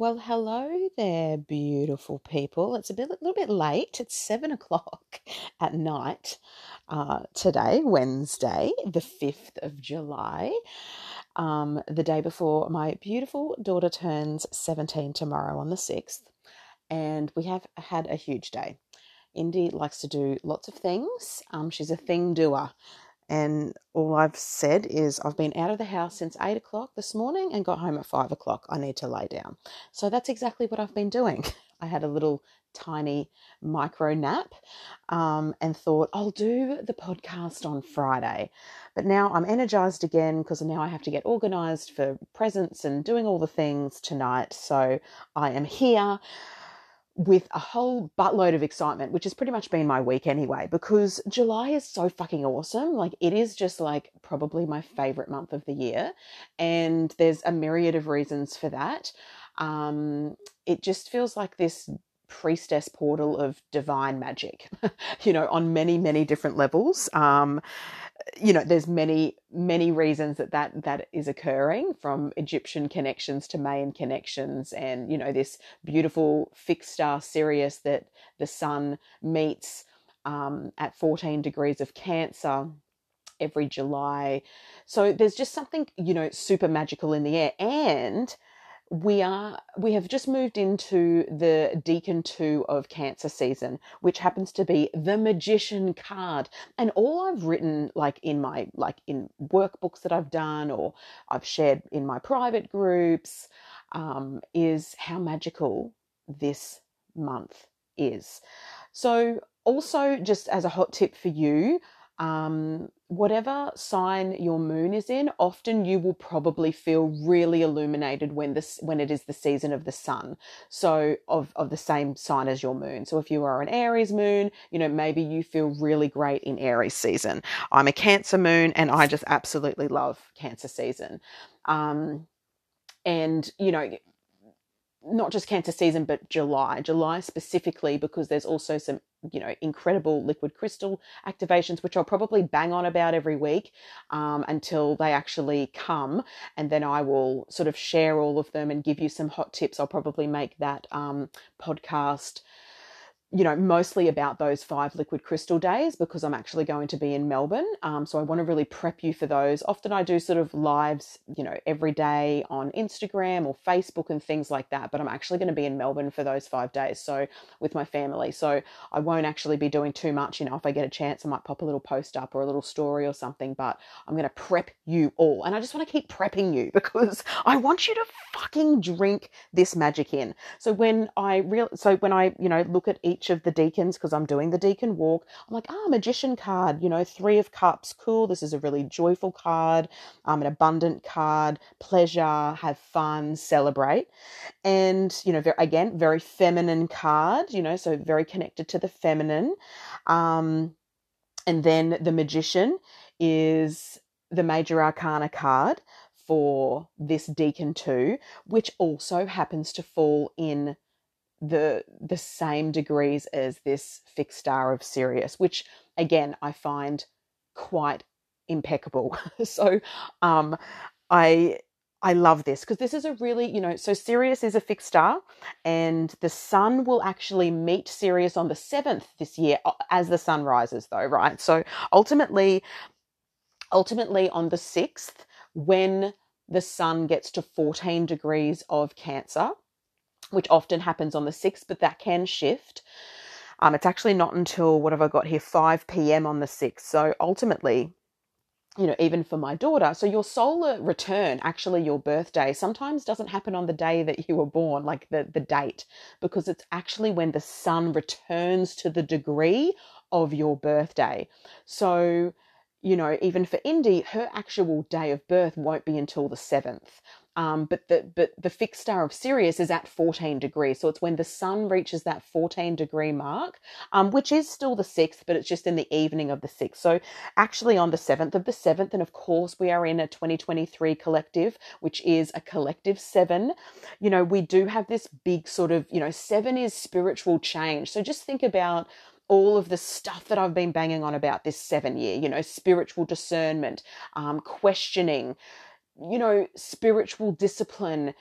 Well, hello there, beautiful people. It's a bit, a little bit late. It's seven o'clock at night uh, today, Wednesday, the 5th of July, um, the day before my beautiful daughter turns 17 tomorrow on the 6th. And we have had a huge day. Indy likes to do lots of things. Um, she's a thing doer. And all I've said is I've been out of the house since eight o'clock this morning and got home at five o'clock. I need to lay down. So that's exactly what I've been doing. I had a little tiny micro nap um, and thought I'll do the podcast on Friday. But now I'm energized again because now I have to get organized for presents and doing all the things tonight. So I am here with a whole buttload of excitement, which has pretty much been my week anyway, because July is so fucking awesome. Like, it is just like probably my favorite month of the year. And there's a myriad of reasons for that. Um, it just feels like this priestess portal of divine magic, you know, on many, many different levels. Um, you know there's many many reasons that that that is occurring from egyptian connections to mayan connections and you know this beautiful fixed star sirius that the sun meets um, at 14 degrees of cancer every july. So there's just something you know super magical in the air. And we are we have just moved into the decan 2 of cancer season which happens to be the magician card. And all i've written like in my like in workbooks that i've done or i've shared in my private groups um, is how magical this month is. So also just as a hot tip for you um, whatever sign your moon is in, often you will probably feel really illuminated when this when it is the season of the sun. So of of the same sign as your moon. So if you are an Aries moon, you know maybe you feel really great in Aries season. I'm a Cancer moon, and I just absolutely love Cancer season. Um, and you know not just cancer season but july. July specifically because there's also some you know incredible liquid crystal activations which i'll probably bang on about every week um, until they actually come and then i will sort of share all of them and give you some hot tips. I'll probably make that um, podcast you know, mostly about those five liquid crystal days because I'm actually going to be in Melbourne. Um, so I want to really prep you for those. Often I do sort of lives, you know, every day on Instagram or Facebook and things like that. But I'm actually going to be in Melbourne for those five days. So with my family. So I won't actually be doing too much. You know, if I get a chance, I might pop a little post up or a little story or something. But I'm going to prep you all. And I just want to keep prepping you because I want you to fucking drink this magic in. So when I real, so when I, you know, look at each each of the decans because I'm doing the decan walk. I'm like, ah, magician card, you know, three of cups, cool. This is a really joyful card, um, an abundant card, pleasure, have fun, celebrate. And, you know, very, again, very feminine card, you know, so very connected to the feminine. Um, and then the magician is the major arcana card for this decan too, which also happens to fall in the the same degrees as this fixed star of Sirius, which again I find quite impeccable. so um, I I love this because this is a really, you know, so Sirius is a fixed star and the sun will actually meet Sirius on the 7th this year as the sun rises though, right? So ultimately ultimately on the 6th when the sun gets to 14 degrees of Cancer, which often happens on the 6th, but that can shift. Um, it's actually not until what have I got here, 5 p.m. on the 6th. So ultimately, you know, even for my daughter, so your solar return, actually your birthday, sometimes doesn't happen on the day that you were born, like the, the date, because it's actually when the sun returns to the degree of your birthday. So, you know, even for Indy, her actual day of birth won't be until the 7th. Um, but the but the fixed star of Sirius is at 14 degrees, so it's when the sun reaches that 14 degree mark, um, which is still the sixth, but it's just in the evening of the sixth. So actually on the seventh of the seventh, and of course we are in a 2023 collective, which is a collective seven. You know, we do have this big sort of you know seven is spiritual change. So just think about all of the stuff that I've been banging on about this seven year, you know, spiritual discernment, um, questioning, you know, spiritual discipline,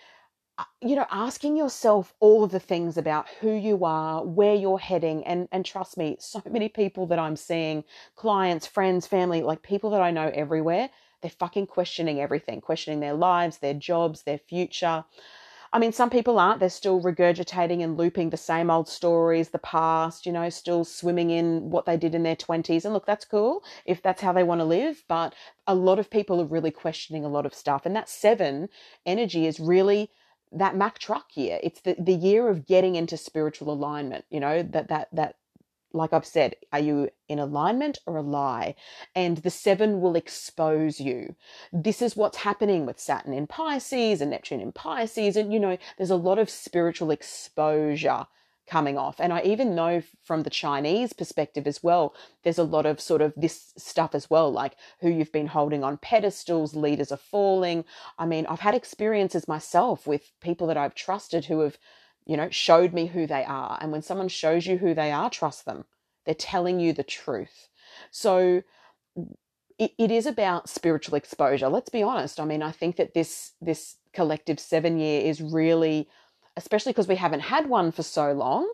uh, you know asking yourself all of the things about who you are where you're heading and and trust me so many people that i'm seeing clients friends family like people that i know everywhere they're fucking questioning everything questioning their lives their jobs their future I mean, some people aren't. They're still regurgitating and looping the same old stories, the past, you know, still swimming in what they did in their 20s. And look, that's cool if that's how they want to live. But a lot of people are really questioning a lot of stuff. And that seven energy is really that Mack truck year. It's the, the year of getting into spiritual alignment, you know, that, that, that, like I've said, are you in alignment or a lie? And the seven will expose you. This is what's happening with Saturn in Pisces and Neptune in Pisces. And, you know, there's a lot of spiritual exposure coming off. And I even know from the Chinese perspective as well, there's a lot of sort of this stuff as well, like who you've been holding on pedestals, leaders are falling. I mean, I've had experiences myself with people that I've trusted who have, you know, showed me who they are. And when someone shows you who they are, trust them. They're telling you the truth. So it, it is about spiritual exposure. Let's be honest. I mean, I think that this this collective seven year is really especially because we haven't had one for so long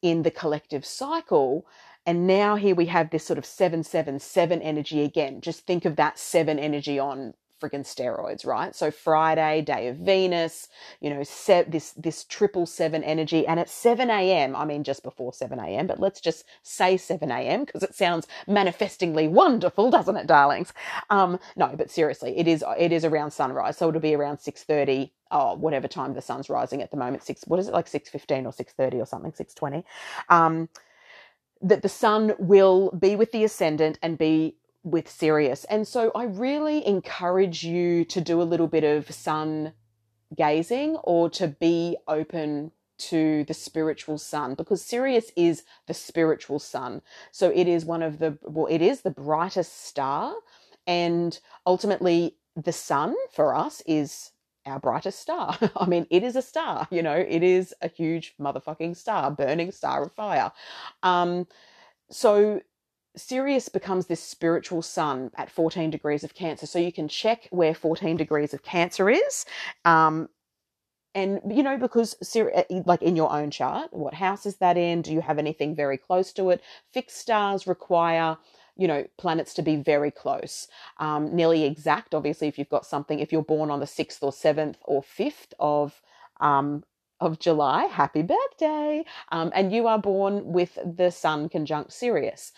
in the collective cycle. And now here we have this sort of 777 energy again. Just think of that seven energy on friggin' steroids, right? So Friday, day of Venus, you know, se- this this triple seven energy, and at seven a.m. I mean, just before seven a.m., but let's just say seven a.m. because it sounds manifestingly wonderful, doesn't it, darlings? Um, no, but seriously, it is it is around sunrise, so it'll be around six thirty. Oh, whatever time the sun's rising at the moment, six. What is it like, six fifteen or six thirty or something, six twenty? Um, that the sun will be with the ascendant and be with Sirius. And so I really encourage you to do a little bit of sun gazing or to be open to the spiritual sun because Sirius is the spiritual sun. So it is one of the, well, it is the brightest star. And ultimately, the sun for us is our brightest star. I mean, it is a star, you know, it is a huge motherfucking star, burning star of fire. Um, so Sirius becomes this spiritual sun at 14 degrees of Cancer. So you can check where 14 degrees of Cancer is. Um, and, you know, because uh, like in your own chart, what house is that in? Do you have anything very close to it? Fixed stars require you know planets to be very close um, nearly exact obviously if you've got something if you're born on the 6th or 7th or 5th of um, of July, happy birthday! Um, and you are born with the Sun conjunct Sirius.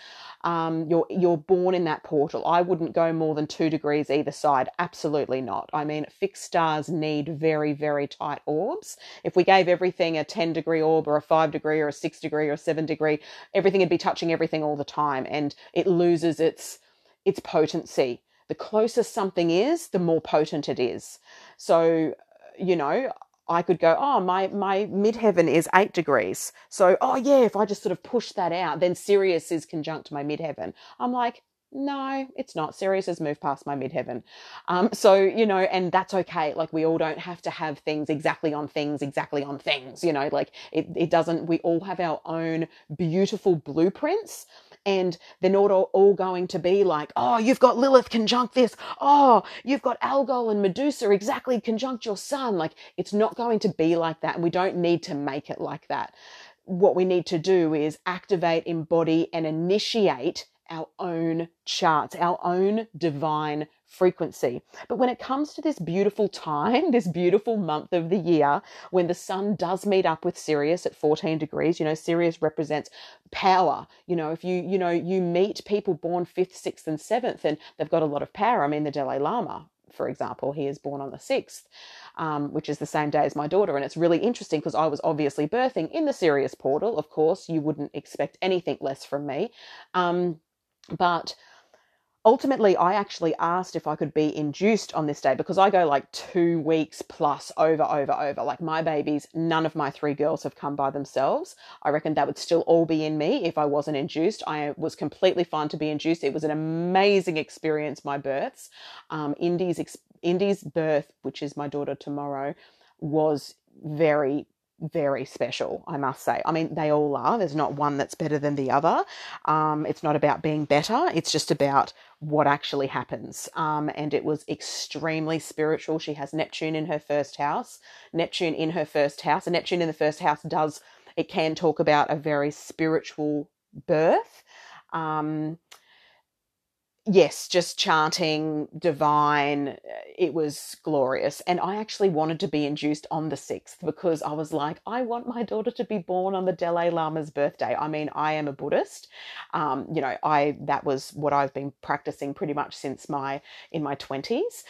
Um, you're you're born in that portal. I wouldn't go more than two degrees either side. Absolutely not. I mean, fixed stars need very very tight orbs. If we gave everything a ten degree orb or a five degree or a six degree or a seven degree, everything would be touching everything all the time, and it loses its its potency. The closer something is, the more potent it is. So you know, I could go, oh, my, my midheaven is eight degrees. So, oh, yeah, if I just sort of push that out, then Sirius is conjunct my midheaven. I'm like, no, it's not. Sirius has moved past my midheaven. Um, so, you know, and that's okay. Like, we all don't have to have things exactly on things, exactly on things, you know, like it, it doesn't, we all have our own beautiful blueprints and they're not all, all, going to be like, oh, you've got Lilith conjunct this. Oh, you've got Algol and Medusa exactly conjunct your sun. Like, it's not going to be like that. And we don't need to make it like that. What we need to do is activate, embody, and initiate our own charts, our own divine frequency. But when it comes to this beautiful time, this beautiful month of the year, when the sun does meet up with Sirius at 14 degrees, you know, Sirius represents power. You know, if you, you know, you meet people born 5th, 6th, and 7th, and they've got a lot of power. I mean, the Dalai Lama, for example, he is born on the 6th, um, which is the same day as my daughter. And it's really interesting because I was obviously birthing in the Sirius portal. Of course, you wouldn't expect anything less from me. Um, but ultimately, I actually asked if I could be induced on this day because I go like two weeks plus over, over, over. Like my babies, none of my three girls have come by themselves. I reckon that would still all be in me if I wasn't induced. I was completely fine to be induced. It was an amazing experience, my births. Um, Indy's, Indy's birth, which is my daughter tomorrow, was very very special, I must say. I mean, they all are. There's not one that's better than the other. Um, it's not about being better, it's just about what actually happens. Um, and it was extremely spiritual. She has Neptune in her first house. Neptune in her first house. And Neptune in the first house does, it can talk about a very spiritual birth. Um, yes, just chanting divine. It was glorious. And I actually wanted to be induced on the 6th because I was like, I want my daughter to be born on the Dalai Lama's birthday. I mean, I am a Buddhist. Um, you know, I that was what I've been practicing pretty much since my in my 20s.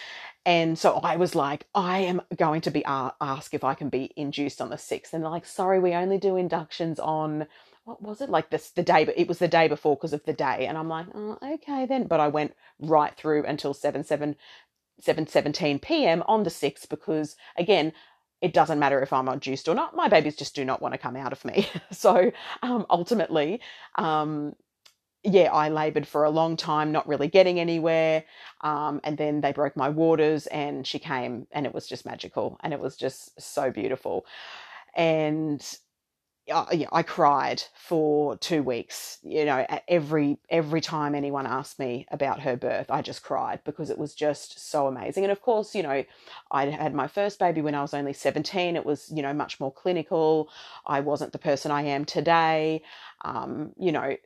And so I was like, I am going to be uh, asked if I can be induced on the 6th. And like, sorry, we only do inductions on what was it? Like this the day but it was the day before because of the day. And i'm like oh, okay then. But i went right through until 7 7 7 17 p.m on the 6th because again it doesn't matter if i'm juiced or not. My babies just do not want to come out of me. So um, ultimately um, yeah, I labored for a long time, not really getting anywhere. Um, and then they broke my waters, and she came, and it was just magical, and it was just so beautiful. And yeah, I cried for two weeks. You know, every every time anyone asked me about her birth, I just cried because it was just so amazing. And of course, you know, I had my first baby when I was only seventeen. It was you know much more clinical. I wasn't the person I am today. Um, you know,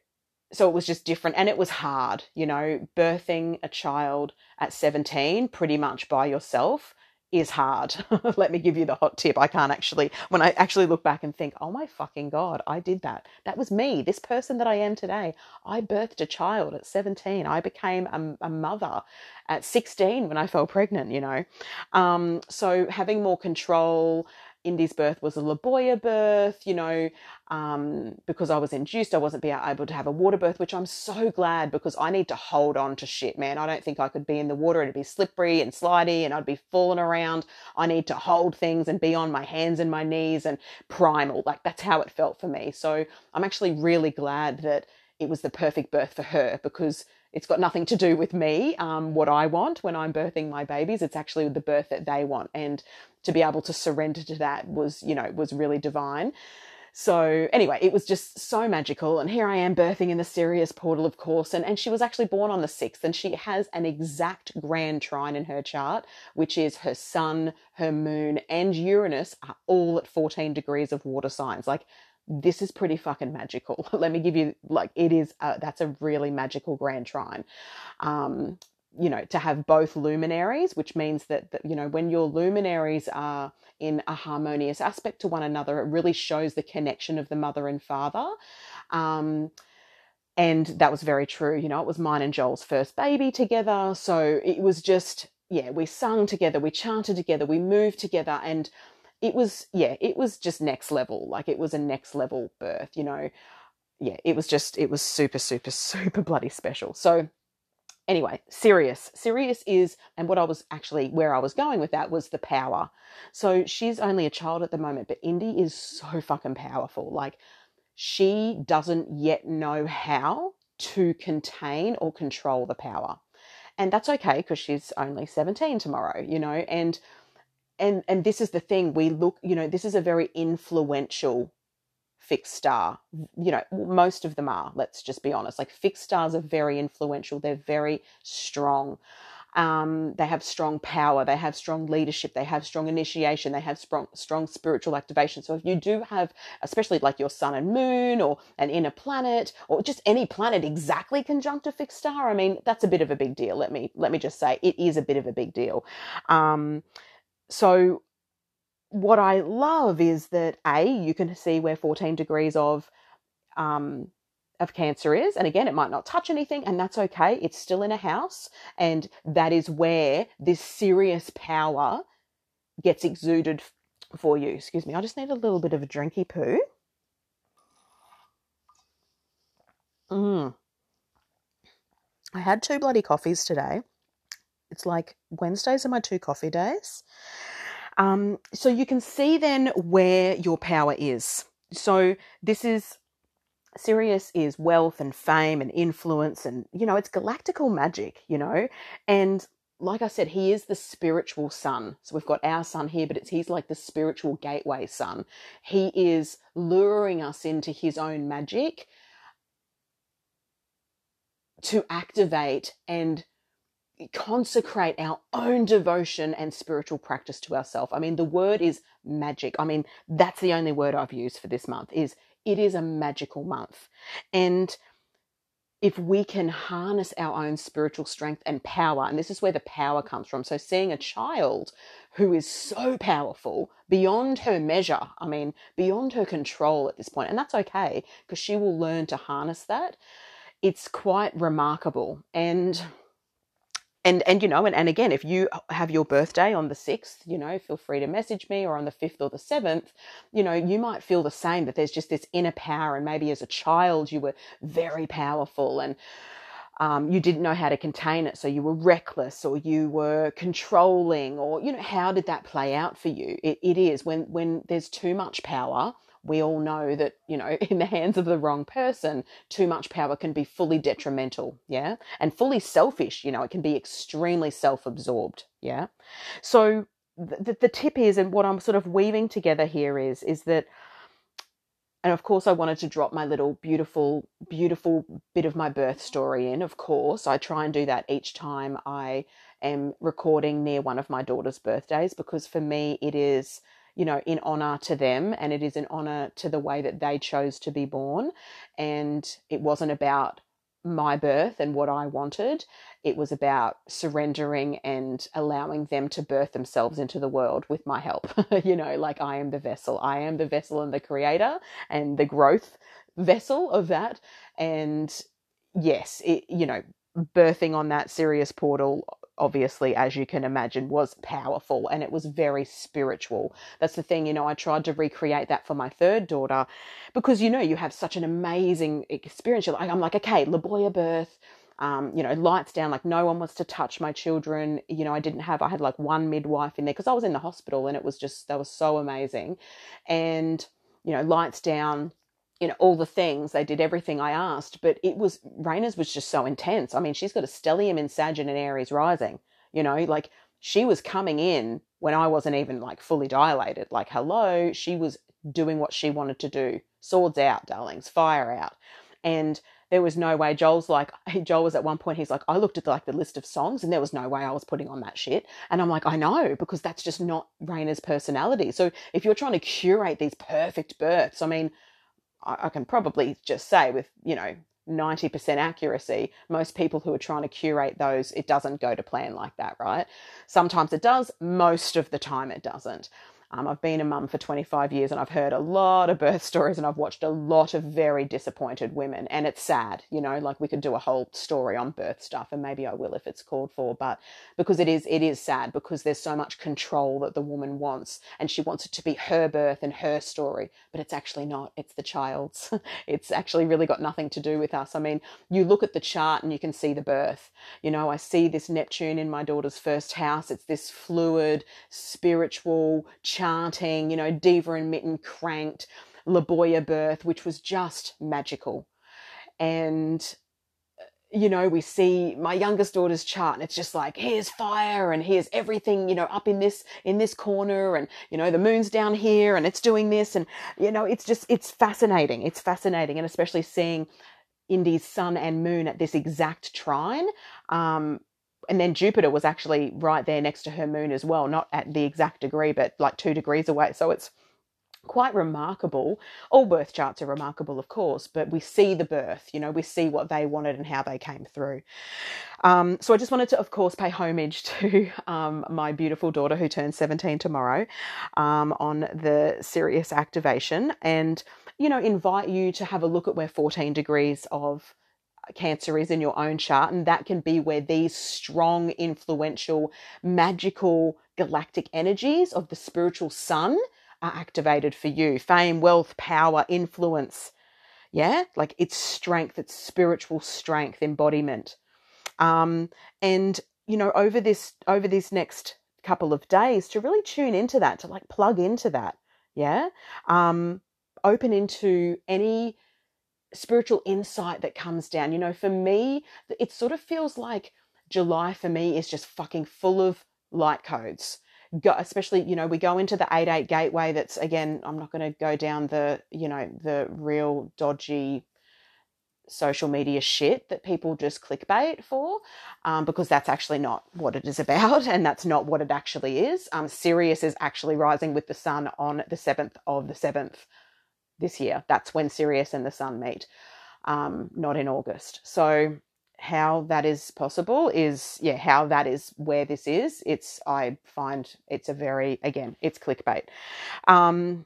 so it was just different, and it was hard. You know, birthing a child at seventeen, pretty much by yourself is hard. Let me give you the hot tip. I can't actually, when I actually look back and think, oh my fucking God, I did that. That was me, this person that I am today. I birthed a child at 17. I became a, a mother at 16 when I fell pregnant, you know. Um, so having more control, Indy's birth was a Leboyer birth, you know, um, because I was induced, I wasn't able to have a water birth, which I'm so glad because I need to hold on to shit, man. I don't think I could be in the water. It'd be slippery and slidey and I'd be falling around. I need to hold things and be on my hands and my knees and primal. Like that's how it felt for me. So I'm actually really glad that it was the perfect birth for her because it's got nothing to do with me, um, what I want when I'm birthing my babies. It's actually the birth that they want. And to be able to surrender to that was, you know, was really divine. So anyway, it was just so magical. And here I am birthing in the Sirius portal, of course. And, and she was actually born on the 6th. And she has an exact grand trine in her chart, which is her sun, her moon, and Uranus are all at 14 degrees of water signs. Like this is pretty fucking magical. Let me give you like it is. A, that's a really magical grand trine. Um, you know, to have both luminaries, which means that, that you know when your luminaries are in a harmonious aspect to one another, it really shows the connection of the mother and father. Um, and that was very true. You know, it was mine and Joel's first baby together, so it was just yeah, we sung together, we chanted together, we moved together, and it was yeah it was just next level like it was a next level birth you know? Yeah it was just it was super super super bloody special. So anyway Sirius. Sirius is and what i was actually where i was going with that was the power. So she's only a child at the moment but indy is so fucking powerful. Like she doesn't yet know how to contain or control the power. And that's okay because she's only 17 tomorrow you know? And and and this is the thing we look you know this is a very influential fixed star. You know most of them are let's just be honest. Like fixed stars are very influential. They're very strong. Um, they have strong power. They have strong leadership. They have strong initiation. They have strong strong spiritual activation. So if you do have especially like your sun and moon or an inner planet or just any planet exactly conjunct a fixed star i mean that's a bit of a big deal. Let me let me just say it is a bit of a big deal. Um, so what I love is that A, you can see where 14 degrees of um, of cancer is. And again, it might not touch anything, and that's okay. It's still in a house. And that is where this Sirius power gets exuded for you. Excuse me, I just need a little bit of a drinky poo. Mm. I had two bloody coffees today. It's like Wednesdays are my two coffee days. Um, so you can see then where your power is. So this is Sirius is wealth and fame and influence and you know it's galactical magic, you know. And like I said, he is the spiritual sun. So we've got our sun here, but it's he's like the spiritual gateway sun. He is luring us into his own magic to activate and consecrate our own devotion and spiritual practice to ourselves. I mean, the word is magic. I mean, that's the only word I've used for this month is it is a magical month. And if we can harness our own spiritual strength and power, and this is where the power comes from. So, seeing a child who is so powerful beyond her measure, I mean, beyond her control at this point, and that's okay because she will learn to harness that. It's quite remarkable. And and and you know and, and again if you have your birthday on the 6th you know feel free to message me or on the 5th or the 7th you know you might feel the same that there's just this inner power and maybe as a child you were very powerful and um, you didn't know how to contain it so you were reckless or you were controlling or you know how did that play out for you? It, it is. When when there's too much power we all know that, you know, in the hands of the wrong person, too much power can be fully detrimental. Yeah. And fully selfish, you know, it can be extremely self absorbed. Yeah. So the, the tip is, and what I'm sort of weaving together here is, is that, and of course, I wanted to drop my little beautiful, beautiful bit of my birth story in. Of course, I try and do that each time I am recording near one of my daughter's birthdays because for me, it is you know, in honor to them and it is an honor to the way that they chose to be born. And it wasn't about my birth and what I wanted. It was about surrendering and allowing them to birth themselves into the world with my help. you know, like I am the vessel. I am the vessel and the creator and the growth vessel of that. And yes, it, you know, birthing on that Sirius portal obviously, as you can imagine, was powerful and it was very spiritual. That's the thing, you know, I tried to recreate that for my third daughter because, you know, you have such an amazing experience. You're like, I'm like, okay, Leboyer birth, um, you know, lights down, like no one wants to touch my children. You know, I didn't have, I had like one midwife in there because I was in the hospital and it was just, that was so amazing. And, you know, lights down, you know all the things they did everything i asked but it was Raina's was just so intense. I mean she's got a stellium in Sagitt and aries rising you know like she was coming in when i wasn't even like fully dilated. Like hello she was doing what she wanted to do. Swords out darlings fire out. And there was no way joel's like joel was at one point he's like i looked at the, like the list of songs and there was no way i was putting on that shit. And i'm like i know because that's just not Raina's personality. So if you're trying to curate these perfect births i mean I, can probably just say with, you know, 90% accuracy, most people who are trying to curate those, it doesn't go to plan like that, right? Sometimes it does, most of the time it doesn't. Um, I've been a mum for 25 years and I've heard a lot of birth stories and I've watched a lot of very disappointed women. And it's sad, you know, like we could do a whole story on birth stuff and maybe I will if it's called for, but because it is, it is sad because there's so much control that the woman wants and she wants it to be her birth and her story, but it's actually not. It's the child's. it's actually really got nothing to do with us. I mean, you look at the chart and you can see the birth. You know, I see this Neptune in my daughter's first house. It's this fluid, spiritual, chanting, you know, Deva and Miten cranked, Leboyer birth, which was just magical. And you know, we see my youngest daughter's chart and it's just like, here's fire and here's everything, you know, up in this, in this corner and, you know, the moon's down here and it's doing this. And, you know, it's just, it's fascinating. It's fascinating. And especially seeing Indy's sun and moon at this exact trine. Um, and then Jupiter was actually right there next to her moon as well, not at the exact degree, but like two degrees away. So it's quite remarkable. All birth charts are remarkable, of course, but we see the birth, you know, we see what they wanted and how they came through. Um, so I just wanted to, of course, pay homage to um, my beautiful daughter who turns 17 tomorrow um, on the Sirius activation and, you know, invite you to have a look at where 14 degrees of Cancer is in your own chart, and that can be where these strong, influential, magical galactic energies of the spiritual sun are activated for you fame, wealth, power, influence. Yeah, like it's strength, it's spiritual strength, embodiment. Um, and you know, over this over this next couple of days, to really tune into that, to like plug into that, yeah, um, open into any spiritual insight that comes down. You know, for me, it sort of feels like July for me is just fucking full of light codes. Go, especially, you know, we go into the 8 8 gateway that's again, I'm not going to go down the, you know, the real dodgy social media shit that people just clickbait for um, because that's actually not what it is about and that's not what it actually is. Um, Sirius is actually rising with the sun on the 7th of the 7th this year. That's when Sirius and the sun meet, um, not in August. So, how that is possible is, yeah, how that is where this is. It's, I find it's a very, again, it's clickbait. Um,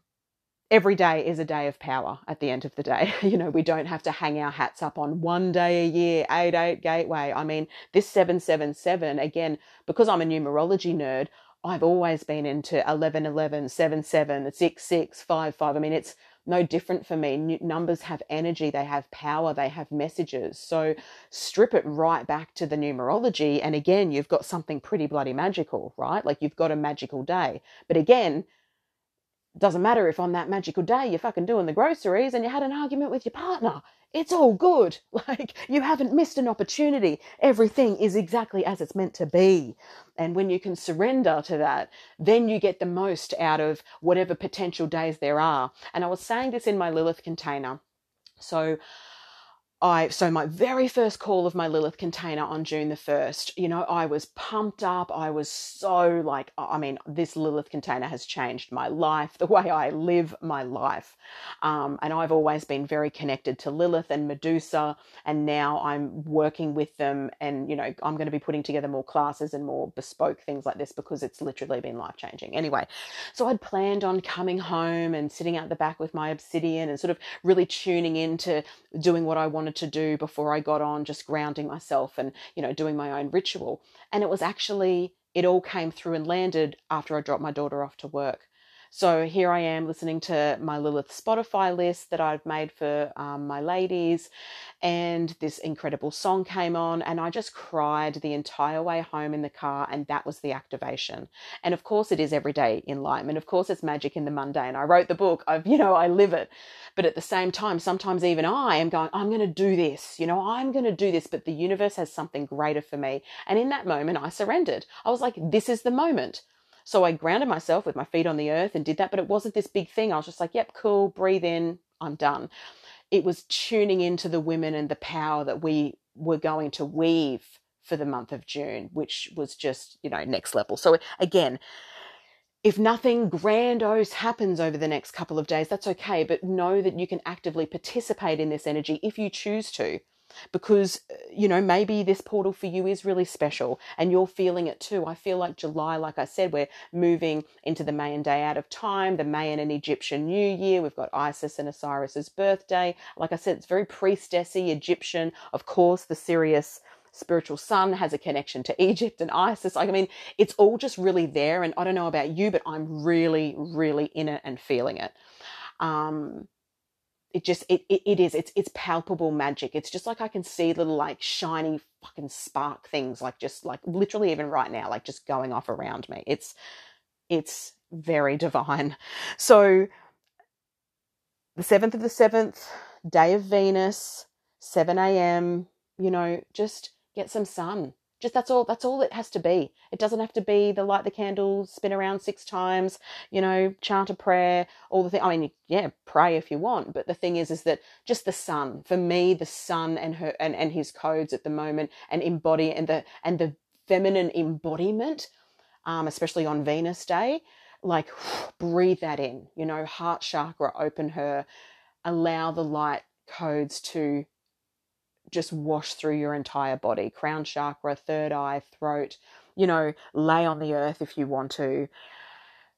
every day is a day of power at the end of the day. You know, we don't have to hang our hats up on one day a year, 8 8 gateway. I mean, this 777, again, because I'm a numerology nerd, I've always been into 11 11, 7 7, 6 6, 5 5. I mean, it's no different for me. Numbers have energy, they have power, they have messages. So strip it right back to the numerology. And again, you've got something pretty bloody magical, right? Like you've got a magical day. But again, doesn't matter if on that magical day you're fucking doing the groceries and you had an argument with your partner. It's all good. Like, you haven't missed an opportunity. Everything is exactly as it's meant to be. And when you can surrender to that, then you get the most out of whatever potential days there are. And I was saying this in my Lilith container. So, I so my very first call of my Lilith container on June the 1st, you know, I was pumped up. I was so like I mean, this Lilith container has changed my life, the way I live my life. Um, and I've always been very connected to Lilith and Medusa, and now I'm working with them and you know, I'm going to be putting together more classes and more bespoke things like this because it's literally been life changing. Anyway, so I'd planned on coming home and sitting out the back with my obsidian and sort of really tuning into doing what I wanted to do before I got on, just grounding myself and, you know, doing my own ritual. And it was actually, it all came through and landed after I dropped my daughter off to work. So here I am listening to my Lilith Spotify list that I've made for um, my ladies, and this incredible song came on, and I just cried the entire way home in the car, and that was the activation. And of course, it is everyday enlightenment. Of course, it's magic in the mundane. I wrote the book. I've, you know, I live it. But at the same time, sometimes even I am going, I'm going to do this. You know, I'm going to do this. But the universe has something greater for me. And in that moment, I surrendered. I was like, this is the moment. So I grounded myself with my feet on the earth and did that, but it wasn't this big thing. I was just like, yep, cool, breathe in, I'm done. It was tuning into the women and the power that we were going to weave for the month of June, which was just, you know, next level. So again, if nothing grandiose happens over the next couple of days, that's okay, but know that you can actively participate in this energy if you choose to because uh, you know maybe this portal for you is really special and you're feeling it too i feel like july like i said we're moving into the mayan day out of time the mayan and egyptian new year we've got isis and osiris's birthday like i said it's very priestessy egyptian of course the sirius spiritual sun has a connection to Egypt and Isis. I mean, it's all just really there. And I don't know about you, but I'm really, really in it and feeling it. Um, it just it, it, it is it's it's palpable magic. It's just like i can see little like shiny fucking spark things like just like literally even right now like just going off around me. It's it's very divine. So the 7th of the 7th day of venus 7 a.m you know just get some sun just that's all that's all it has to be. It doesn't have to be the light the candles spin around six times you know chant a prayer all the thing i mean yeah pray if you want but the thing is is that just the sun for me the sun and her and, and his codes at the moment and embody and the and the feminine embodiment um, especially on venus day like breathe that in you know heart chakra open her allow the light codes to just wash through your entire body crown chakra, third eye, throat. You know, lay on the earth if you want to,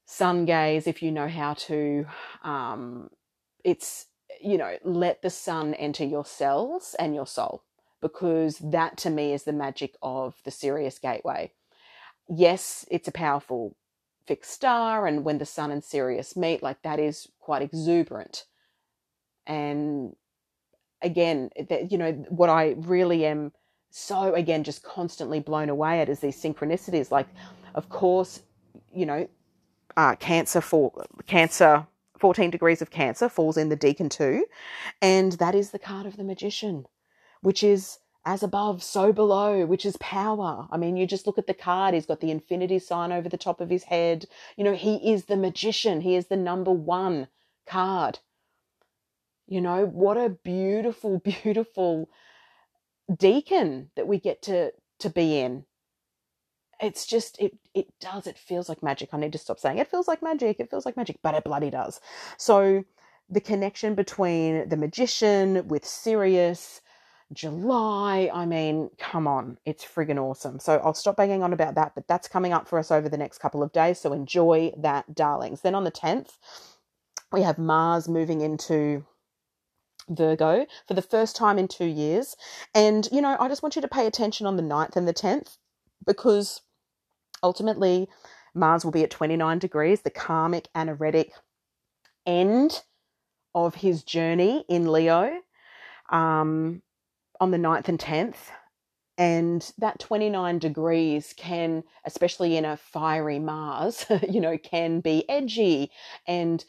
sun gaze if you know how to. Um, it's, you know, let the sun enter your cells and your soul because that to me is the magic of the Sirius Gateway. Yes, it's a powerful fixed star, and when the sun and Sirius meet, like that is quite exuberant. And again, that, you know, what I really am so, again, just constantly blown away at is these synchronicities. Like, of course, you know, uh, cancer for cancer 14 degrees of cancer falls in the decan too and that is the card of the magician which is as above, so below, which is power. I mean, you just look at the card, he's got the infinity sign over the top of his head. You know, he is the magician, he is the number one card. You know, what a beautiful, beautiful decan that we get to to be in. It's just it it does it feels like magic. I need to stop saying it feels like magic. It feels like magic, but it bloody does. So the connection between the magician with Sirius, July. I mean, come on, it's friggin' awesome. So I'll stop banging on about that, but that's coming up for us over the next couple of days. So enjoy that, darlings. Then on the 10th, we have Mars moving into Virgo for the first time in two years. And, you know, I just want you to pay attention on the 9th and the 10th because ultimately Mars will be at 29 degrees, the karmic, anaretic end of his journey in Leo. Um, on the 9th and 10th. And that 29 degrees can, especially in a fiery Mars, you know, can be edgy. And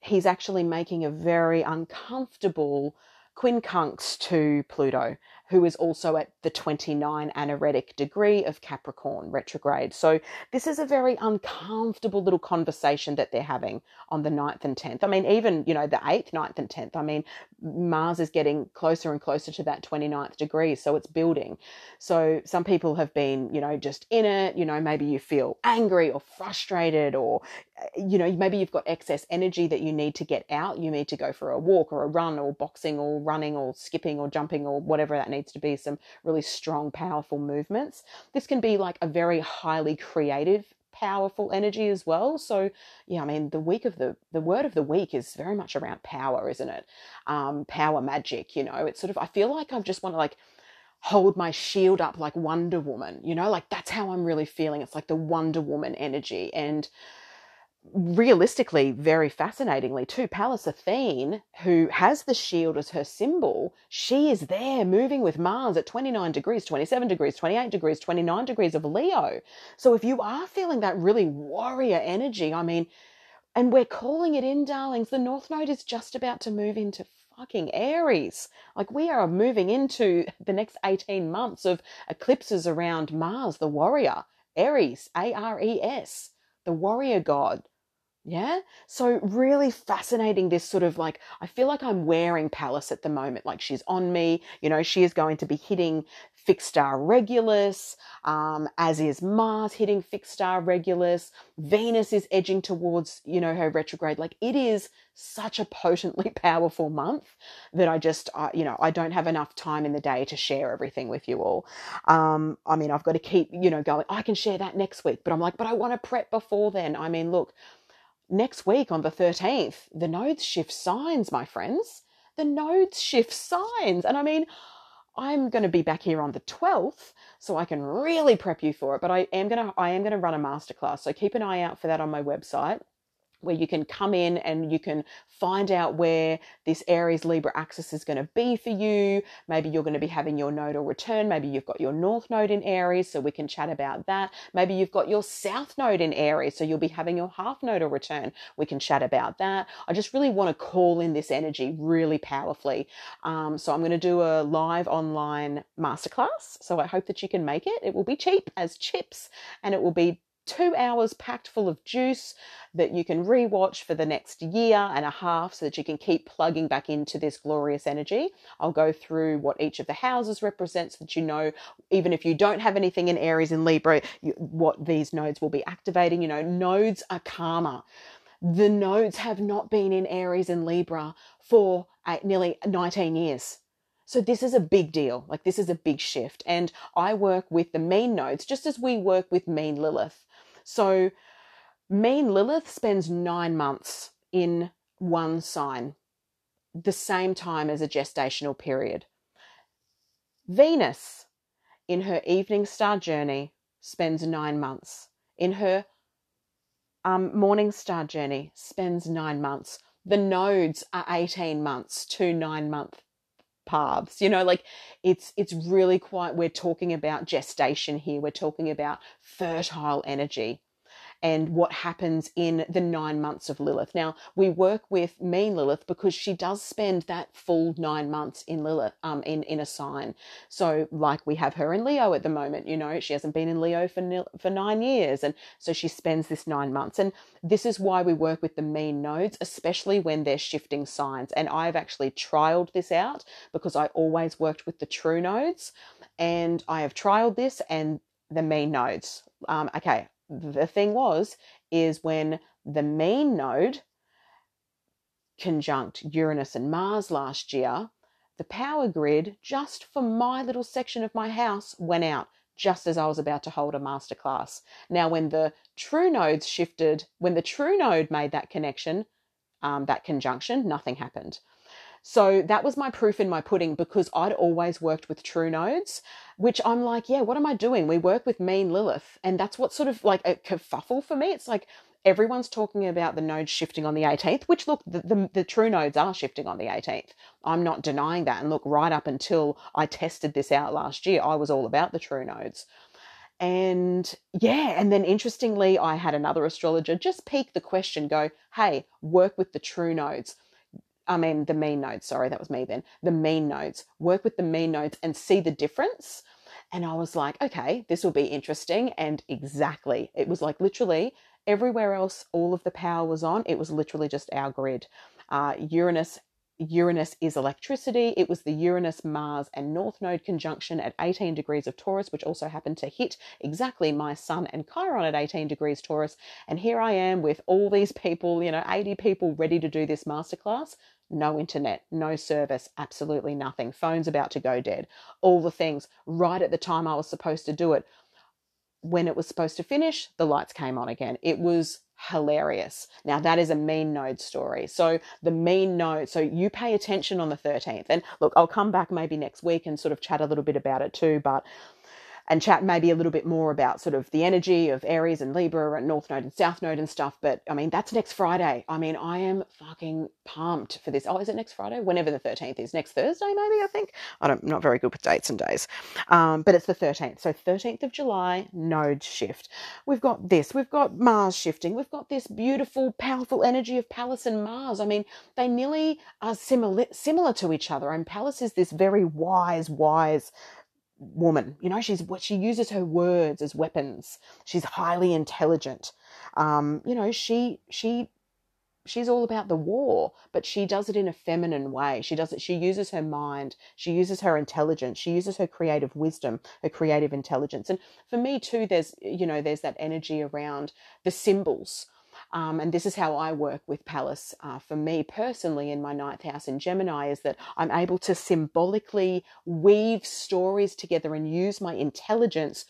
he's actually making a very uncomfortable quincunx to Pluto who is also at the 29 anaretic degree of Capricorn retrograde. So this is a very uncomfortable little conversation that they're having on the 9th and 10th. I mean, even, you know, the 8th, 9th, and 10th. I mean, Mars is getting closer and closer to that 29th degree. So it's building. So some people have been, you know, just in it. You know, maybe you feel angry or frustrated or, eh, you know, maybe you've got excess energy that you need to get out. You need to go for a walk or a run or boxing or running or skipping or jumping or whatever that needs needs to be some really strong, powerful movements. This can be like a very highly creative powerful energy as well. So yeah, I mean the week of the the word of the week is very much around power, isn't it? Um, power magic, you know. It's sort of I feel like I just want to like hold my shield up like Wonder Woman, you know, like that's how I'm really feeling. It's like the Wonder Woman energy. And realistically, very fascinatingly too, Pallas Athene, who has the shield as her symbol, she is there moving with Mars at 29 degrees, 27 degrees, 28 degrees, 29 degrees of Leo. So if you are feeling that really warrior energy, I mean, and we're calling it in, darlings, the North Node is just about to move into fucking Aries. Like we are moving into the next 18 months of eclipses around Mars, the warrior. Aries, A R E S, the warrior god yeah. So, really fascinating this sort of like, I feel like I'm wearing Pallas at the moment. Like, she's on me. You know, she is going to be hitting fixed star Regulus, um, as is Mars hitting fixed star Regulus. Venus is edging towards, you know, her retrograde. Like, it is such a potently powerful month that I just, you know, I don't have enough time in the day to share everything with you all. Um, I mean, I've got to keep, you know, going, I can share that next week, but I'm like, but I want to prep before then. I mean, look, next week on the 13th, the nodes shift signs, my friends. The nodes shift signs. And I mean, I'm going to be back here on the 12th, so I can really prep you for it. But I am going to I am going to run a masterclass, so keep an eye out for that on my website where you can come in and you can find out where this Aries Libra axis is going to be for you. Maybe you're going to be having your nodal return. Maybe you've got your north node in Aries, so we can chat about that. Maybe you've got your south node in Aries, so you'll be having your half nodal return. We can chat about that. I just really want to call in this energy really powerfully. Um, so I'm going to do a live online masterclass. So I hope that you can make it. It will be cheap as chips and it will be two hours packed full of juice that you can rewatch for the next year and a half so that you can keep plugging back into this glorious energy. I'll go through what each of the houses represents so that you know, even if you don't have anything in Aries and Libra, you, what these nodes will be activating. You know, nodes are karma. The nodes have not been in Aries and Libra for uh, nearly 19 years. So this is a big deal. Like this is a big shift. And I work with the mean nodes just as we work with mean Lilith. So, mean Lilith spends nine months in one sign, the same time as a gestational period. Venus, in her evening star journey, spends nine months. In her um, morning star journey, spends nine months. The nodes are 18 months to nine month paths you know like it's it's really quite we're talking about gestation here. We're talking about fertile energy and what happens in the nine months of Lilith. Now, we work with mean Lilith because she does spend that full nine months in Lilith, um, in, in a sign. So, like we have her in Leo at the moment, you know, she hasn't been in Leo for, for nine years. And so she spends this nine months. And this is why we work with the mean nodes, especially when they're shifting signs. And I've actually trialed this out because I always worked with the true nodes. And I have trialed this and the mean nodes. Um, okay, the thing was is when the mean node conjunct Uranus and Mars last year, the power grid just for my little section of my house went out just as I was about to hold a masterclass. Now, when the true nodes shifted, when the true node made that connection, um, that conjunction, nothing happened. So that was my proof in my pudding because I'd always worked with true nodes, which I'm like, yeah, what am I doing? We work with mean Lilith. And that's what sort of like a kerfuffle for me. It's like everyone's talking about the nodes shifting on the 18th, which look, the, the, the, true nodes are shifting on the 18th. I'm not denying that. And look, right up until I tested this out last year, I was all about the true nodes. And yeah, and then interestingly, I had another astrologer just peek the question, go, hey, work with the true nodes. I mean, the mean nodes, sorry, that was me then. The mean nodes, work with the mean nodes and see the difference. And I was like, okay, this will be interesting. And exactly, it was like literally everywhere else, all of the power was on. It was literally just our grid. Uh, Uranus Uranus is electricity. It was the Uranus, Mars, and North Node conjunction at 18 degrees of Taurus, which also happened to hit exactly my Sun and Chiron at 18 degrees Taurus. And here I am with all these people, you know, 80 people ready to do this masterclass. No internet, no service, absolutely nothing. Phone's about to go dead. All the things right at the time I was supposed to do it. When it was supposed to finish, the lights came on again. It was hilarious. Now, that is a mean node story. So, the mean node, so you pay attention on the 13th. And look, I'll come back maybe next week and sort of chat a little bit about it too. But and chat maybe a little bit more about sort of the energy of Aries and Libra and North Node and South Node and stuff. But I mean, that's next Friday. I mean, I am fucking pumped for this. Oh, is it next Friday? Whenever the 13th is. Next Thursday, maybe, I think. I I'm not very good with dates and days. Um, but it's the 13th. So 13th of July, node shift. We've got this. We've got Mars shifting. We've got this beautiful, powerful energy of Pallas and Mars. I mean, they nearly are similar, similar to each other. And Pallas is this very wise, wise woman. You know, she's what she uses her words as weapons. She's highly intelligent. Um, you know, she she she's all about the war, but she does it in a feminine way. She does it. She uses her mind. She uses her intelligence. She uses her creative wisdom, her creative intelligence. And for me too, there's you know there's that energy around the symbols um, and this is how I work with Pallas uh, for me personally in my ninth house in Gemini is that I'm able to symbolically weave stories together and use my intelligence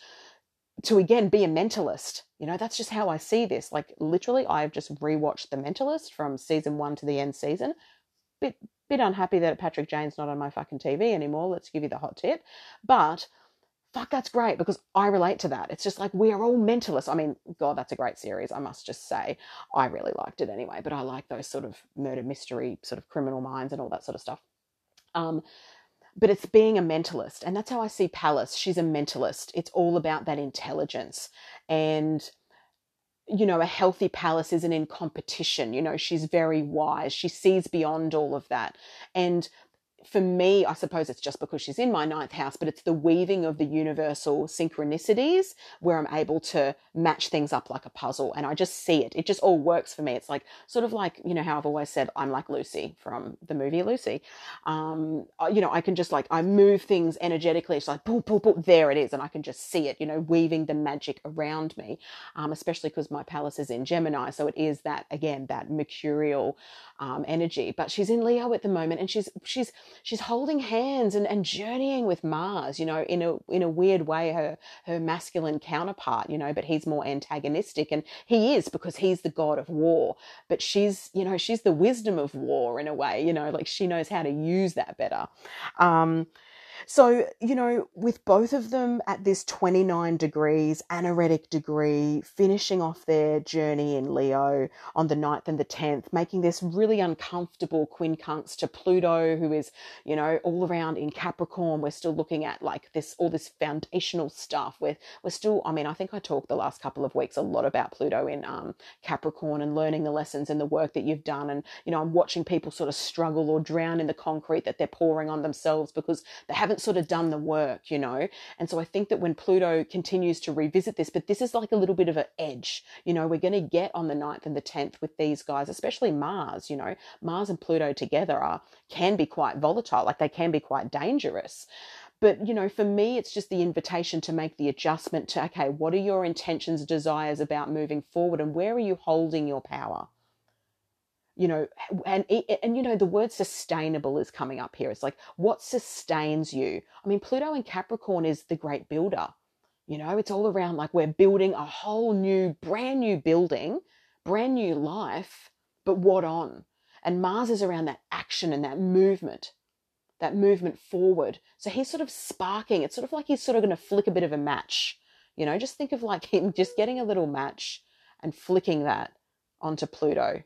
to again be a mentalist. You know, that's just how I see this. Like literally, I've just rewatched The Mentalist from season one to the end season. Bit bit unhappy that Patrick Jane's not on my fucking TV anymore. Let's give you the hot tip. But fuck, that's great because I relate to that. It's just like we are all mentalists. I mean, God, that's a great series, I must just say. I really liked it anyway, but I like those sort of murder mystery, sort of criminal minds and all that sort of stuff. Um, but it's being a mentalist. And that's how I see Pallas. She's a mentalist. It's all about that intelligence. And, you know, a healthy Pallas isn't in competition. You know, she's very wise. She sees beyond all of that. And for me, I suppose it's just because she's in my ninth house, but it's the weaving of the universal synchronicities where I'm able to match things up like a puzzle. And I just see it. It just all works for me. It's like, sort of like, you know, how I've always said, I'm like Lucy from the movie Lucy. Um, you know, I can just like, I move things energetically. It's like, boop, boop, boop, there it is. And I can just see it, you know, weaving the magic around me, um, especially because my Pallas is in Gemini. So it is that, again, that mercurial um, energy. But she's in Leo at the moment and she's, she's, she's holding hands and, and journeying with Mars, you know, in a in a weird way, her her masculine counterpart, you know, but he's more antagonistic and he is because he's the god of war. But she's, you know, she's the wisdom of war in a way, you know, like she knows how to use that better. Um, So, you know, with both of them at this 29 degrees, anaretic degree, finishing off their journey in Leo on the 9th and the 10th, making this really uncomfortable quincunx to Pluto, who is, you know, all around in Capricorn. We're still looking at like this, all this foundational stuff. We're, we're still, I mean, I think I talked the last couple of weeks a lot about Pluto in um, Capricorn and learning the lessons and the work that you've done. And, you know, I'm watching people sort of struggle or drown in the concrete that they're pouring on themselves because they haven't sort of done the work, you know? And so I think that when Pluto continues to revisit this, but this is like a little bit of an edge, you know, we're going to get on the 9th and the 10th with these guys, especially Mars, you know, Mars and Pluto together are, can be quite volatile, like they can be quite dangerous. But, you know, for me, it's just the invitation to make the adjustment to, okay, what are your intentions, desires about moving forward and where are you holding your power? You know and and you know the word sustainable is coming up here. It's like what sustains you? I mean pluto in capricorn is the great builder you know? It's all around like we're building a whole new brand new building brand new life but what on? And mars is around that action and that movement that movement forward. So he's sort of sparking. It's sort of like he's sort of going to flick a bit of a match you know? Just think of like him just getting a little match and flicking that onto pluto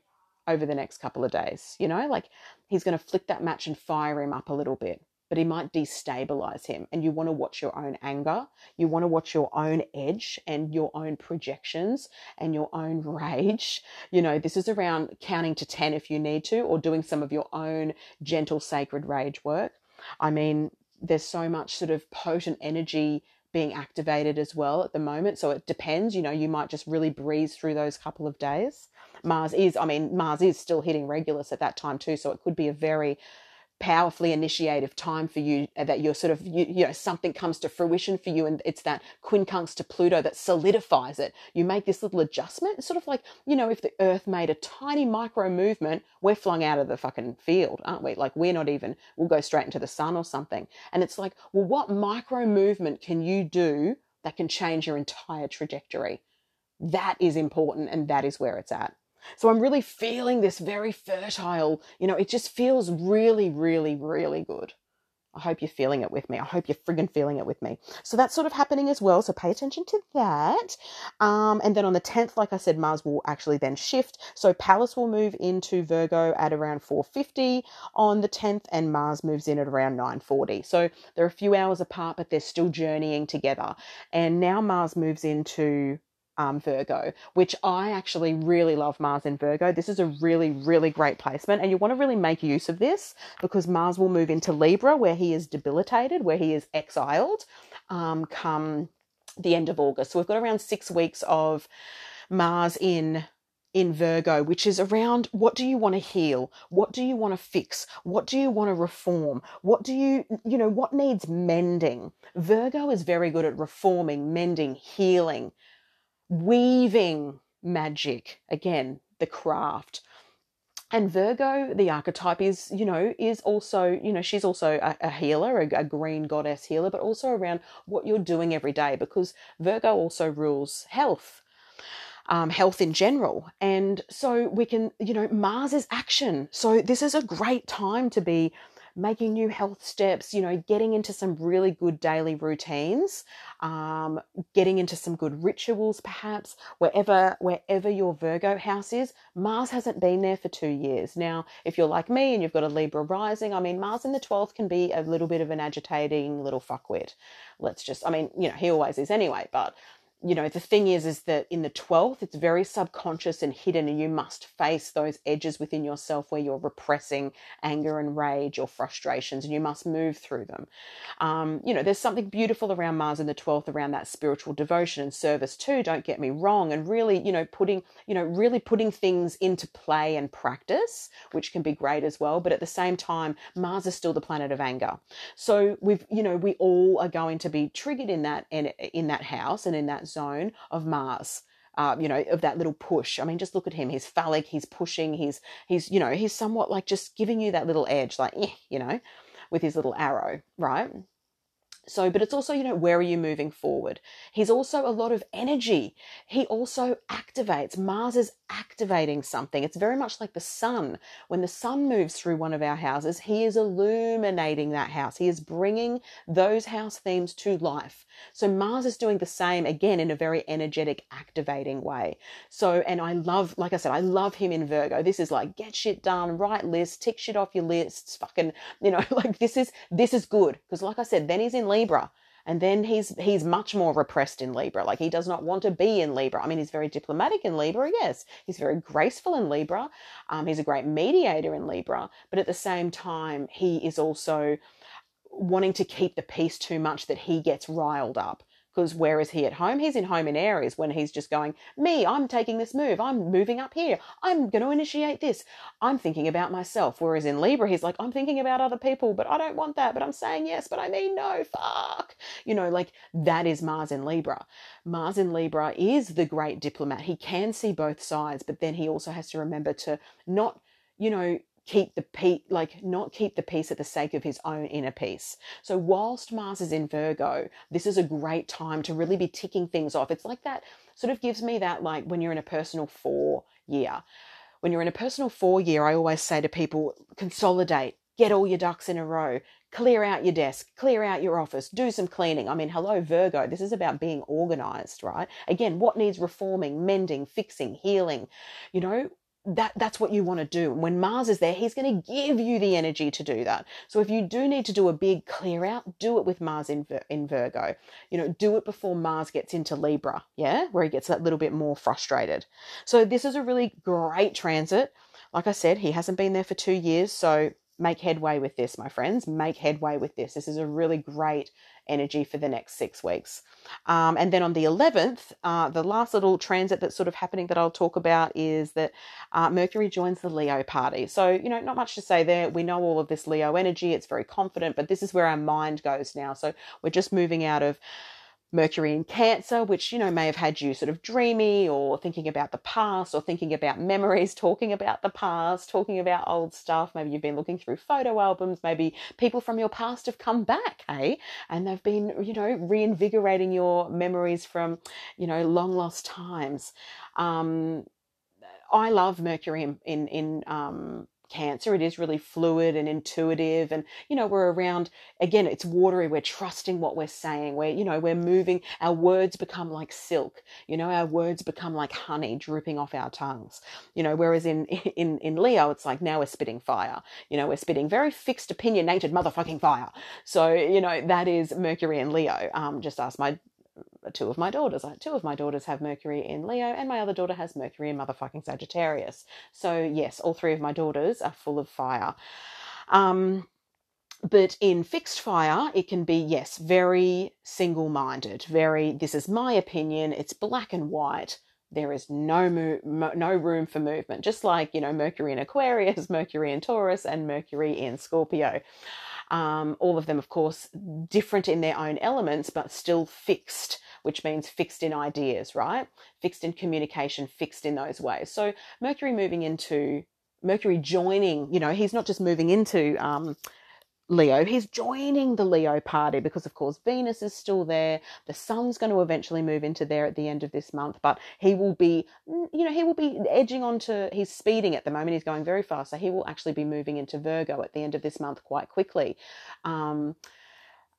over the next couple of days. You know, like he's going to flick that match and fire him up a little bit, but he might destabilize him. And you want to watch your own anger. You want to watch your own edge and your own projections and your own rage. You know, this is around counting to 10 if you need to, or doing some of your own gentle, sacred rage work. I mean, there's so much sort of potent energy being activated as well at the moment. So it depends, you know, you might just really breeze through those couple of days. Mars is, I mean, Mars is still hitting Regulus at that time too. So it could be a very powerfully initiative time for you uh, that you're sort of you, you, know something comes to fruition for you and it's that quincunx to pluto that solidifies it. You make this little adjustment it's sort of like you know if the earth made a tiny micro movement we're flung out of the fucking field aren't we? Like we're not even we'll go straight into the sun or something. And it's like well what micro movement can you do that can change your entire trajectory? That is important and that is where it's at so I'm really feeling this very fertile, you know, it just feels really, really, really good. I hope you're feeling it with me. I hope you're friggin' feeling it with me. So that's sort of happening as well. So pay attention to that. Um, and then on the 10th, like I said, Mars will actually then shift. So Pallas will move into Virgo at around 450 on the 10th, and Mars moves in at around 940. So they're a few hours apart, but they're still journeying together. And now Mars moves into um, Virgo, which I actually really love Mars in Virgo. This is a really, really great placement, and you want to really make use of this because Mars will move into Libra, where he is debilitated, where he is exiled, um, come the end of August. So we've got around six weeks of Mars in in Virgo, which is around what do you want to heal? What do you want to fix? What do you want to reform? What do you, you know, what needs mending? Virgo is very good at reforming, mending, healing, weaving magic again the craft. And virgo the archetype is you know is also you know she's also a, a healer a, a, green goddess healer but also around what you're doing every day because virgo also rules health um, health in general. And so we can you know mars is action. So this is a great time to be making new health steps, you know, getting into some really good daily routines, um, getting into some good rituals, perhaps wherever wherever your Virgo house is. Mars hasn't been there for two years now. If you're like me and you've got a Libra rising, I mean, Mars in the twelfth can be a little bit of an agitating little fuckwit. Let's just, I mean, you know, he always is anyway, but you know the thing is is that in the 12th it's very subconscious and hidden and you must face those edges within yourself where you're repressing anger and rage or frustrations and you must move through them. Um, you know there's something beautiful around mars in the 12th around that spiritual devotion and service too don't get me wrong and really you know putting you know really putting things into play and practice which can be great as well but at the same time mars is still the planet of anger. So we've you know we all are going to be triggered in that in, in that house and in that zone of Mars. Uh, you know, of that little push. I mean, just look at him. He's phallic. He's pushing. He's he's you know he's somewhat like just giving you that little edge, like eh, you know, with his little arrow, right? So, but it's also, you know, where are you moving forward? He's also a lot of energy. He also activates. Mars is activating something. It's very much like the sun. When the sun moves through one of our houses, he is illuminating that house. He is bringing those house themes to life. So, Mars is doing the same again in a very energetic, activating way. So, and I love, like I said, I love him in Virgo. This is like get shit done, write lists, tick shit off your lists, fucking, you know, like this is, this is good. Because, like I said, then he's in Libra. And then he's he's much more repressed in Libra. Like he does not want to be in Libra. I mean, he's very diplomatic in Libra, yes. He's very graceful in Libra. Um, he's a great mediator in Libra. But at the same time, he is also wanting to keep the peace too much that he gets riled up. Because where is he at home? He's in home in Aries when he's just going, Me, I'm taking this move. I'm moving up here. I'm going to initiate this. I'm thinking about myself. Whereas in Libra, he's like, I'm thinking about other people, but I don't want that. But I'm saying yes, but I mean no. Fuck. You know, like that is Mars in Libra. Mars in Libra is the great diplomat. He can see both sides, but then he also has to remember to not, you know, keep the peace, like not keep the peace at the sake of his own inner peace. So whilst Mars is in Virgo, this is a great time to really be ticking things off. It's like that sort of gives me that like when you're in a personal four year. When you're in a personal four year, I always say to people, consolidate, get all your ducks in a row, clear out your desk, clear out your office, do some cleaning. I mean, hello, Virgo, this is about being organized, right? Again, what needs reforming, mending, fixing, healing? You know, that that's what you want to do. When Mars is there, he's going to give you the energy to do that. So if you do need to do a big clear out, do it with Mars in in Virgo. You know, do it before Mars gets into Libra, yeah, where he gets that little bit more frustrated. So this is a really great transit. Like I said, he hasn't been there for 2 years, so make headway with this, my friends. Make headway with this. This is a really great energy for the next six weeks. Um, and then on the 11th, uh, the last little transit that's sort of happening that I'll talk about is that uh, Mercury joins the Leo party. So, you know, not much to say there. We know all of this Leo energy, it's very confident, but this is where our mind goes now. So we're just moving out of Mercury in Cancer, which, you know, may have had you sort of dreamy or thinking about the past or thinking about memories, talking about the past, talking about old stuff. Maybe you've been looking through photo albums. Maybe people from your past have come back, hey? And they've been, you know, reinvigorating your memories from, you know, long lost times. Um, I love Mercury in, in, in um, cancer. It is really fluid and intuitive. And, you know, we're around, again, it's watery. We're trusting what we're saying. We're, you know, we're moving. Our words become like silk. You know, our words become like honey dripping off our tongues. You know, whereas in, in, in Leo, it's like now we're spitting fire. You know, we're spitting very fixed opinionated motherfucking fire. So, you know, that is Mercury and Leo. Um, just ask my two of my daughters. Two of my daughters have Mercury in Leo, and my other daughter has Mercury in motherfucking Sagittarius. So, yes, all three of my daughters are full of fire. Um, but in fixed fire, it can be, yes, very single minded, very, this is my opinion, it's black and white. There is no mo- no room for movement, just like you know Mercury in Aquarius, Mercury in Taurus, and Mercury in Scorpio. Um, all of them, of course, different in their own elements, but still fixed, which means fixed in ideas, right? Fixed in communication, fixed in those ways. So Mercury moving into Mercury joining, you know, he's not just moving into um, Leo. He's joining the Leo party because, of course, Venus is still there. The Sun's going to eventually move into there at the end of this month, but he will be, you know, he will be edging onto, he's speeding at the moment. He's going very fast. So he will actually be moving into Virgo at the end of this month quite quickly. Um,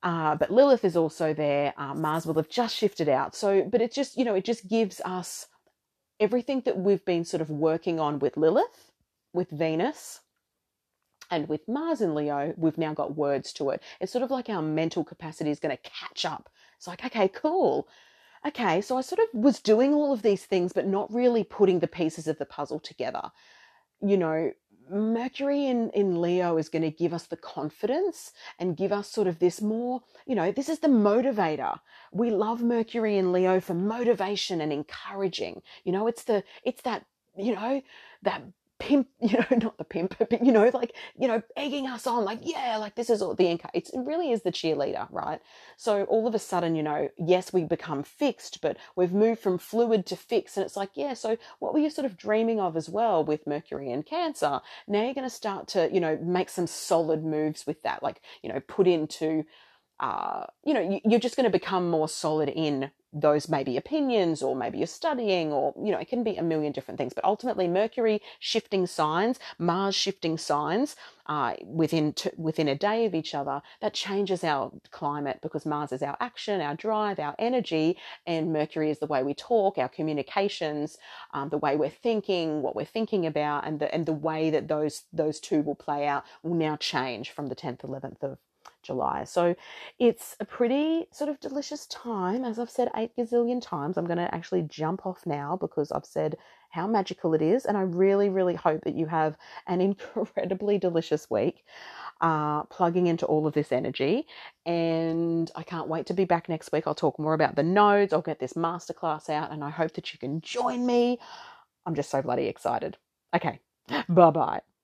uh, but Lilith is also there. Uh, Mars will have just shifted out. So, but it just, you know, it just gives us everything that we've been sort of working on with Lilith, with Venus, and with Mars in Leo, we've now got words to it. It's sort of like our mental capacity is going to catch up. It's like, okay, cool. Okay, so I sort of was doing all of these things, but not really putting the pieces of the puzzle together. You know, Mercury in, in Leo is going to give us the confidence and give us sort of this more, you know, this is the motivator. We love Mercury in Leo for motivation and encouraging. You know, it's the, it's that, you know, that pimp, you know, not the pimp, but you know, like, you know, egging us on, like, yeah, like this is all the income. It really is the cheerleader, right? So all of a sudden, you know, yes, we become fixed, but we've moved from fluid to fixed. And it's like, yeah, so what were you sort of dreaming of as well with Mercury and Cancer? Now you're going to start to, you know, make some solid moves with that, like, you know, put into uh, you know, you're just going to become more solid in those maybe opinions or maybe you're studying or you know it can be a million different things. But ultimately mercury shifting signs mars shifting signs uh, within t- within a day of each other that changes our climate because mars is our action our drive our energy and mercury is the way we talk our communications um, the way we're thinking what we're thinking about and the and the way that those those two will play out will now change from the 10th 11th of July. So it's a pretty sort of delicious time. As I've said eight gazillion times, I'm going to actually jump off now because I've said how magical it is. And I really, really hope that you have an incredibly delicious week. Uh, plugging into all of this energy. And I can't wait to be back next week. I'll talk more about the nodes. I'll get this masterclass out, and I hope that you can join me. I'm just so bloody excited. Okay, bye bye.